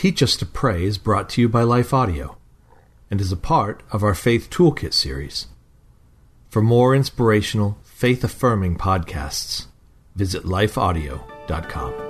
Teach Us to Pray is brought to you by Life Audio and is a part of our Faith Toolkit series. For more inspirational, faith affirming podcasts, visit lifeaudio.com.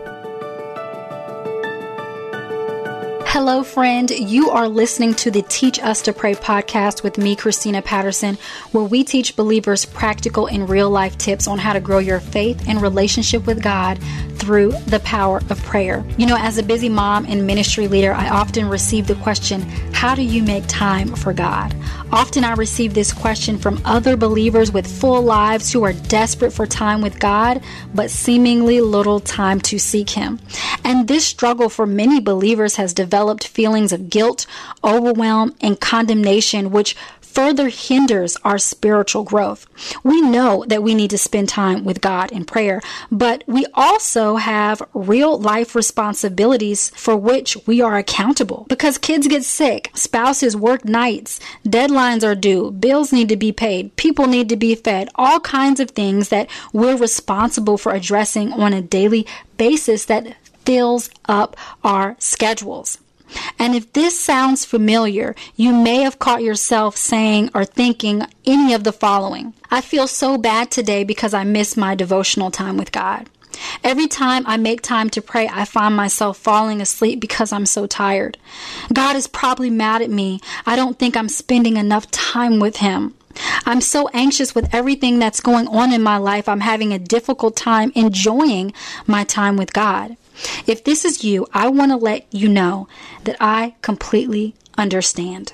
Hello, friend. You are listening to the Teach Us to Pray podcast with me, Christina Patterson, where we teach believers practical and real life tips on how to grow your faith and relationship with God through the power of prayer. You know, as a busy mom and ministry leader, I often receive the question, How do you make time for God? Often I receive this question from other believers with full lives who are desperate for time with God, but seemingly little time to seek Him. And this struggle for many believers has developed feelings of guilt, overwhelm, and condemnation, which further hinders our spiritual growth. We know that we need to spend time with God in prayer, but we also have real life responsibilities for which we are accountable because kids get sick, spouses work nights, deadlines are due, bills need to be paid, people need to be fed, all kinds of things that we're responsible for addressing on a daily basis that fills up our schedules. And if this sounds familiar, you may have caught yourself saying or thinking any of the following I feel so bad today because I miss my devotional time with God. Every time I make time to pray, I find myself falling asleep because I'm so tired. God is probably mad at me. I don't think I'm spending enough time with Him. I'm so anxious with everything that's going on in my life. I'm having a difficult time enjoying my time with God. If this is you, I want to let you know that I completely understand.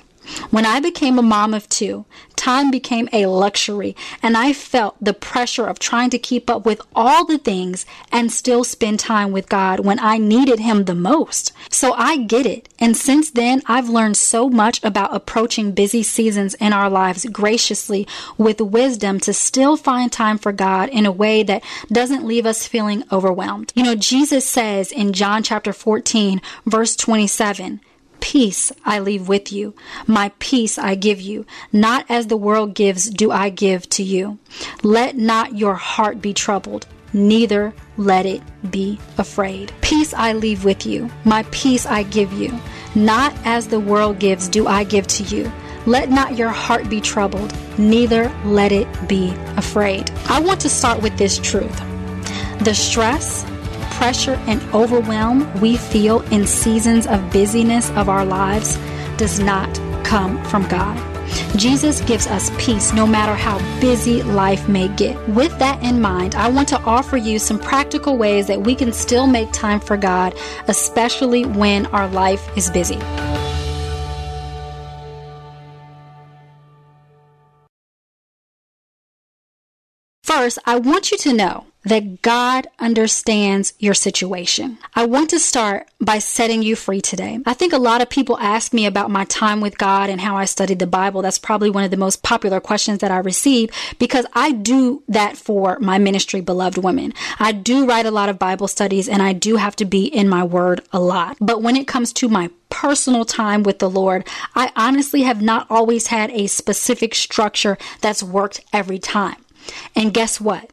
When I became a mom of two, time became a luxury, and I felt the pressure of trying to keep up with all the things and still spend time with God when I needed Him the most. So I get it. And since then, I've learned so much about approaching busy seasons in our lives graciously with wisdom to still find time for God in a way that doesn't leave us feeling overwhelmed. You know, Jesus says in John chapter 14, verse 27, Peace I leave with you. My peace I give you. Not as the world gives do I give to you. Let not your heart be troubled, neither let it be afraid. Peace I leave with you. My peace I give you. Not as the world gives do I give to you. Let not your heart be troubled, neither let it be afraid. I want to start with this truth. The stress, pressure and overwhelm we feel in seasons of busyness of our lives does not come from God. Jesus gives us peace no matter how busy life may get. With that in mind, I want to offer you some practical ways that we can still make time for God, especially when our life is busy. First, I want you to know that God understands your situation. I want to start by setting you free today. I think a lot of people ask me about my time with God and how I studied the Bible. That's probably one of the most popular questions that I receive because I do that for my ministry, Beloved Women. I do write a lot of Bible studies and I do have to be in my word a lot. But when it comes to my personal time with the Lord, I honestly have not always had a specific structure that's worked every time. And guess what?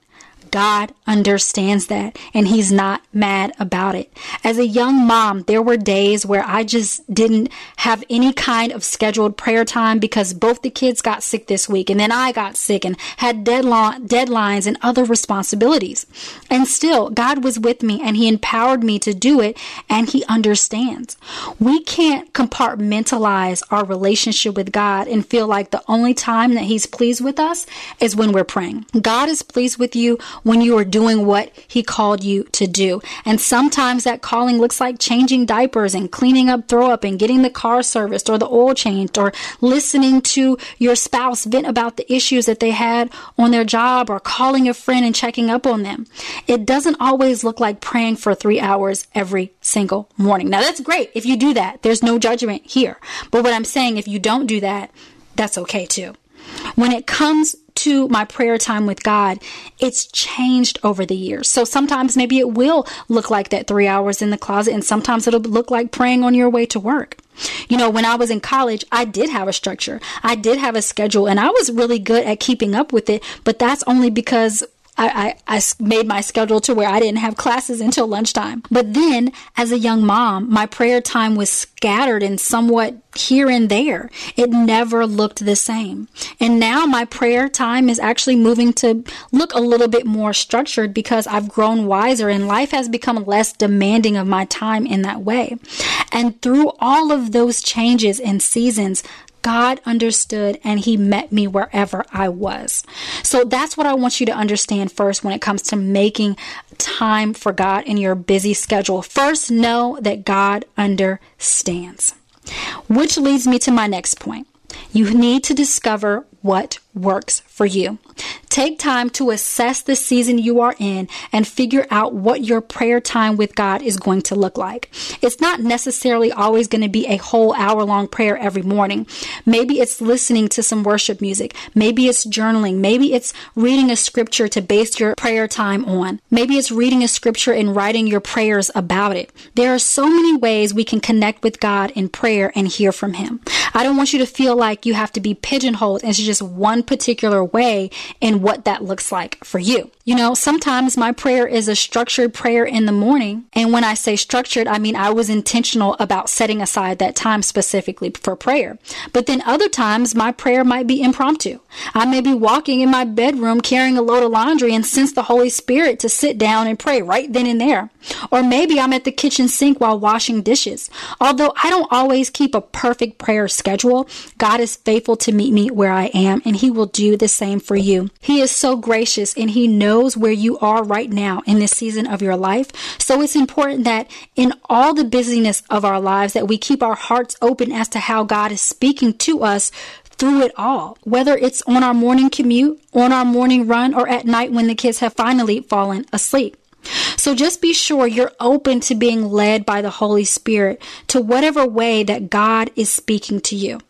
God understands that and he's not mad about it. As a young mom, there were days where I just didn't have any kind of scheduled prayer time because both the kids got sick this week and then I got sick and had deadline, deadlines and other responsibilities. And still, God was with me and he empowered me to do it and he understands. We can't compartmentalize our relationship with God and feel like the only time that he's pleased with us is when we're praying. God is pleased with you when you are doing what He called you to do. And sometimes that calling looks like changing diapers and cleaning up throw up and getting the car serviced or the oil changed or listening to your spouse vent about the issues that they had on their job or calling a friend and checking up on them. It doesn't always look like praying for three hours every single morning. Now that's great if you do that. There's no judgment here. But what I'm saying, if you don't do that, that's okay too. When it comes to my prayer time with God, it's changed over the years. So sometimes maybe it will look like that three hours in the closet, and sometimes it'll look like praying on your way to work. You know, when I was in college, I did have a structure, I did have a schedule, and I was really good at keeping up with it, but that's only because I, I, I made my schedule to where I didn't have classes until lunchtime. But then as a young mom, my prayer time was scattered and somewhat here and there. It never looked the same. And now my prayer time is actually moving to look a little bit more structured because I've grown wiser and life has become less demanding of my time in that way. And through all of those changes and seasons, God understood and he met me wherever I was. So that's what I want you to understand first when it comes to making time for God in your busy schedule. First, know that God understands. Which leads me to my next point. You need to discover what works for you. Take time to assess the season you are in and figure out what your prayer time with God is going to look like. It's not necessarily always going to be a whole hour long prayer every morning. Maybe it's listening to some worship music. Maybe it's journaling. Maybe it's reading a scripture to base your prayer time on. Maybe it's reading a scripture and writing your prayers about it. There are so many ways we can connect with God in prayer and hear from Him. I don't want you to feel like you have to be pigeonholed into just one particular way and what that looks like for you. You know, sometimes my prayer is a structured prayer in the morning. And when I say structured, I mean I was intentional about setting aside that time specifically for prayer. But then other times my prayer might be impromptu. I may be walking in my bedroom carrying a load of laundry and sense the Holy Spirit to sit down and pray right then and there. Or maybe I'm at the kitchen sink while washing dishes. Although I don't always keep a perfect prayer schedule, God is faithful to meet me where I am and He will do the same for you. He is so gracious and He knows where you are right now in this season of your life. So it's important that in all the busyness of our lives that we keep our hearts open as to how God is speaking to us through it all, whether it's on our morning commute, on our morning run, or at night when the kids have finally fallen asleep. So just be sure you're open to being led by the Holy Spirit to whatever way that God is speaking to you.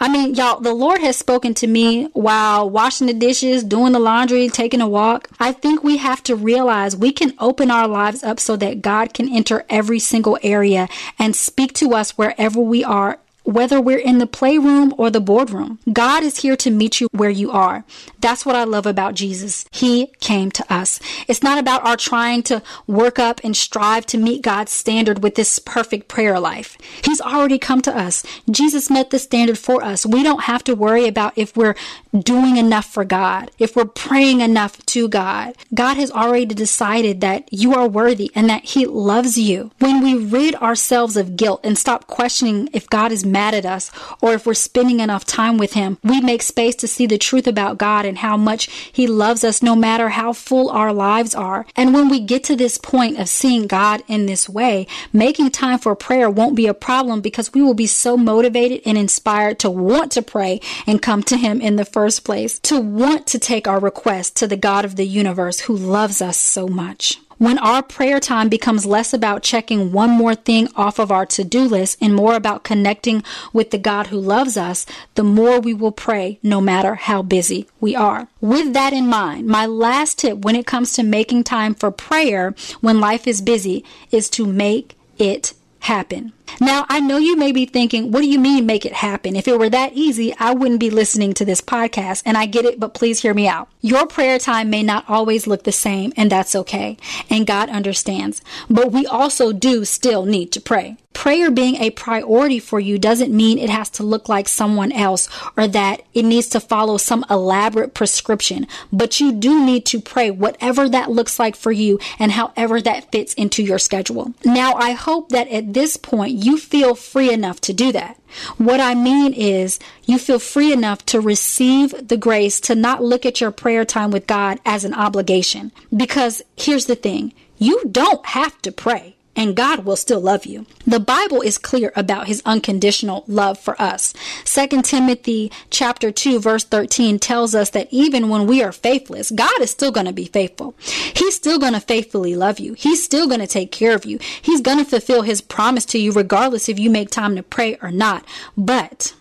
I mean, y'all, the Lord has spoken to me while washing the dishes, doing the laundry, taking a walk. I think we have to realize we can open our lives up so that God can enter every single area and speak to us wherever we are whether we're in the playroom or the boardroom. God is here to meet you where you are. That's what I love about Jesus. He came to us. It's not about our trying to work up and strive to meet God's standard with this perfect prayer life. He's already come to us. Jesus met the standard for us. We don't have to worry about if we're doing enough for God, if we're praying enough to God. God has already decided that you are worthy and that He loves you. When we rid ourselves of guilt and stop questioning if God is mad at us or if we're spending enough time with Him. We make space to see the truth about God and how much He loves us no matter how full our lives are. And when we get to this point of seeing God in this way, making time for prayer won't be a problem because we will be so motivated and inspired to want to pray and come to Him in the first place, to want to take our request to the God of the universe who loves us so much. When our prayer time becomes less about checking one more thing off of our to do list and more about connecting with the God who loves us, the more we will pray no matter how busy we are. With that in mind, my last tip when it comes to making time for prayer when life is busy is to make it happen. Now, I know you may be thinking, what do you mean make it happen? If it were that easy, I wouldn't be listening to this podcast. And I get it, but please hear me out. Your prayer time may not always look the same, and that's okay. And God understands. But we also do still need to pray. Prayer being a priority for you doesn't mean it has to look like someone else or that it needs to follow some elaborate prescription, but you do need to pray whatever that looks like for you and however that fits into your schedule. Now, I hope that at this point you feel free enough to do that. What I mean is you feel free enough to receive the grace to not look at your prayer time with God as an obligation. Because here's the thing. You don't have to pray and God will still love you. The Bible is clear about his unconditional love for us. 2 Timothy chapter 2 verse 13 tells us that even when we are faithless, God is still going to be faithful. He's still going to faithfully love you. He's still going to take care of you. He's going to fulfill his promise to you regardless if you make time to pray or not. But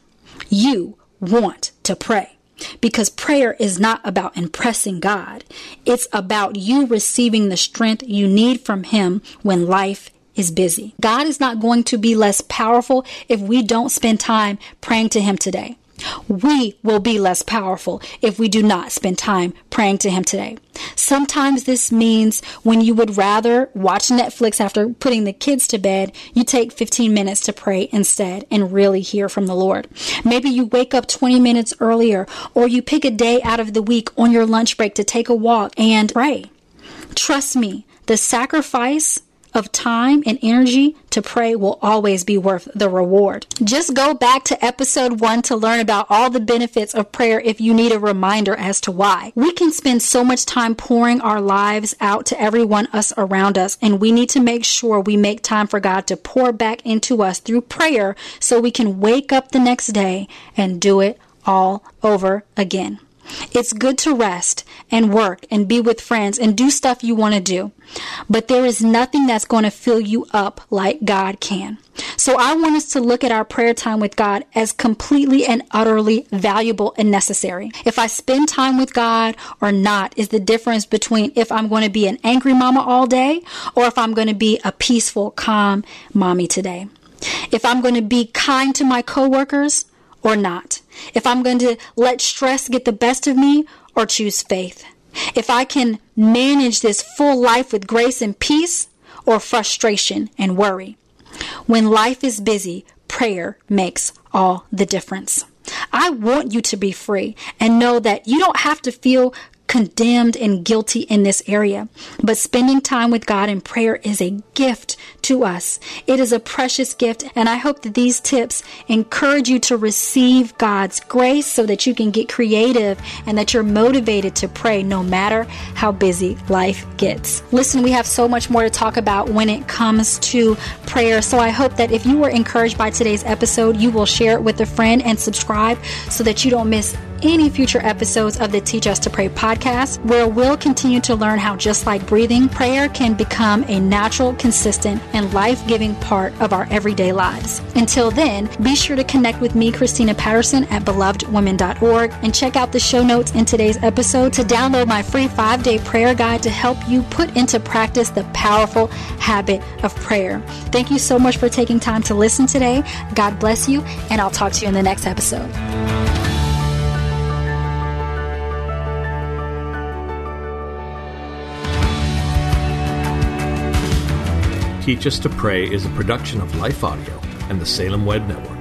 you want to pray. Because prayer is not about impressing God. It's about you receiving the strength you need from Him when life is busy. God is not going to be less powerful if we don't spend time praying to Him today. We will be less powerful if we do not spend time praying to Him today. Sometimes this means when you would rather watch Netflix after putting the kids to bed, you take 15 minutes to pray instead and really hear from the Lord. Maybe you wake up 20 minutes earlier or you pick a day out of the week on your lunch break to take a walk and pray. Trust me, the sacrifice of time and energy to pray will always be worth the reward. Just go back to episode one to learn about all the benefits of prayer if you need a reminder as to why. We can spend so much time pouring our lives out to everyone us around us, and we need to make sure we make time for God to pour back into us through prayer so we can wake up the next day and do it all over again. It's good to rest and work and be with friends and do stuff you want to do. But there is nothing that's going to fill you up like God can. So I want us to look at our prayer time with God as completely and utterly valuable and necessary. If I spend time with God or not is the difference between if I'm going to be an angry mama all day or if I'm going to be a peaceful, calm mommy today. If I'm going to be kind to my coworkers or not. If I'm going to let stress get the best of me or choose faith. If I can manage this full life with grace and peace or frustration and worry. When life is busy, prayer makes all the difference. I want you to be free and know that you don't have to feel condemned and guilty in this area. But spending time with God in prayer is a gift to us. It is a precious gift. And I hope that these tips encourage you to receive God's grace so that you can get creative and that you're motivated to pray no matter how busy life gets. Listen, we have so much more to talk about when it comes to prayer. So I hope that if you were encouraged by today's episode, you will share it with a friend and subscribe so that you don't miss any future episodes of the Teach Us to Pray podcast, where we'll continue to learn how, just like breathing, prayer can become a natural, consistent, and life giving part of our everyday lives. Until then, be sure to connect with me, Christina Patterson, at belovedwomen.org and check out the show notes in today's episode to download my free five day prayer guide to help you put into practice the powerful habit of prayer. Thank you so much for taking time to listen today. God bless you, and I'll talk to you in the next episode. Teach Us to Pray is a production of Life Audio and the Salem Web Network.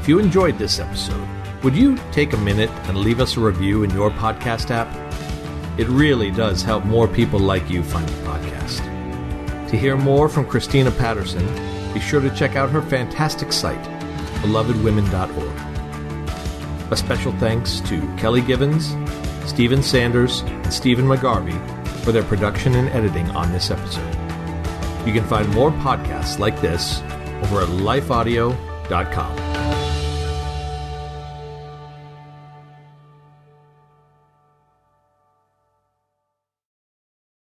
If you enjoyed this episode, would you take a minute and leave us a review in your podcast app? It really does help more people like you find the podcast. To hear more from Christina Patterson, be sure to check out her fantastic site, belovedwomen.org. A special thanks to Kelly Givens, Stephen Sanders, and Stephen McGarvey for their production and editing on this episode. You can find more podcasts like this over at lifeaudio.com.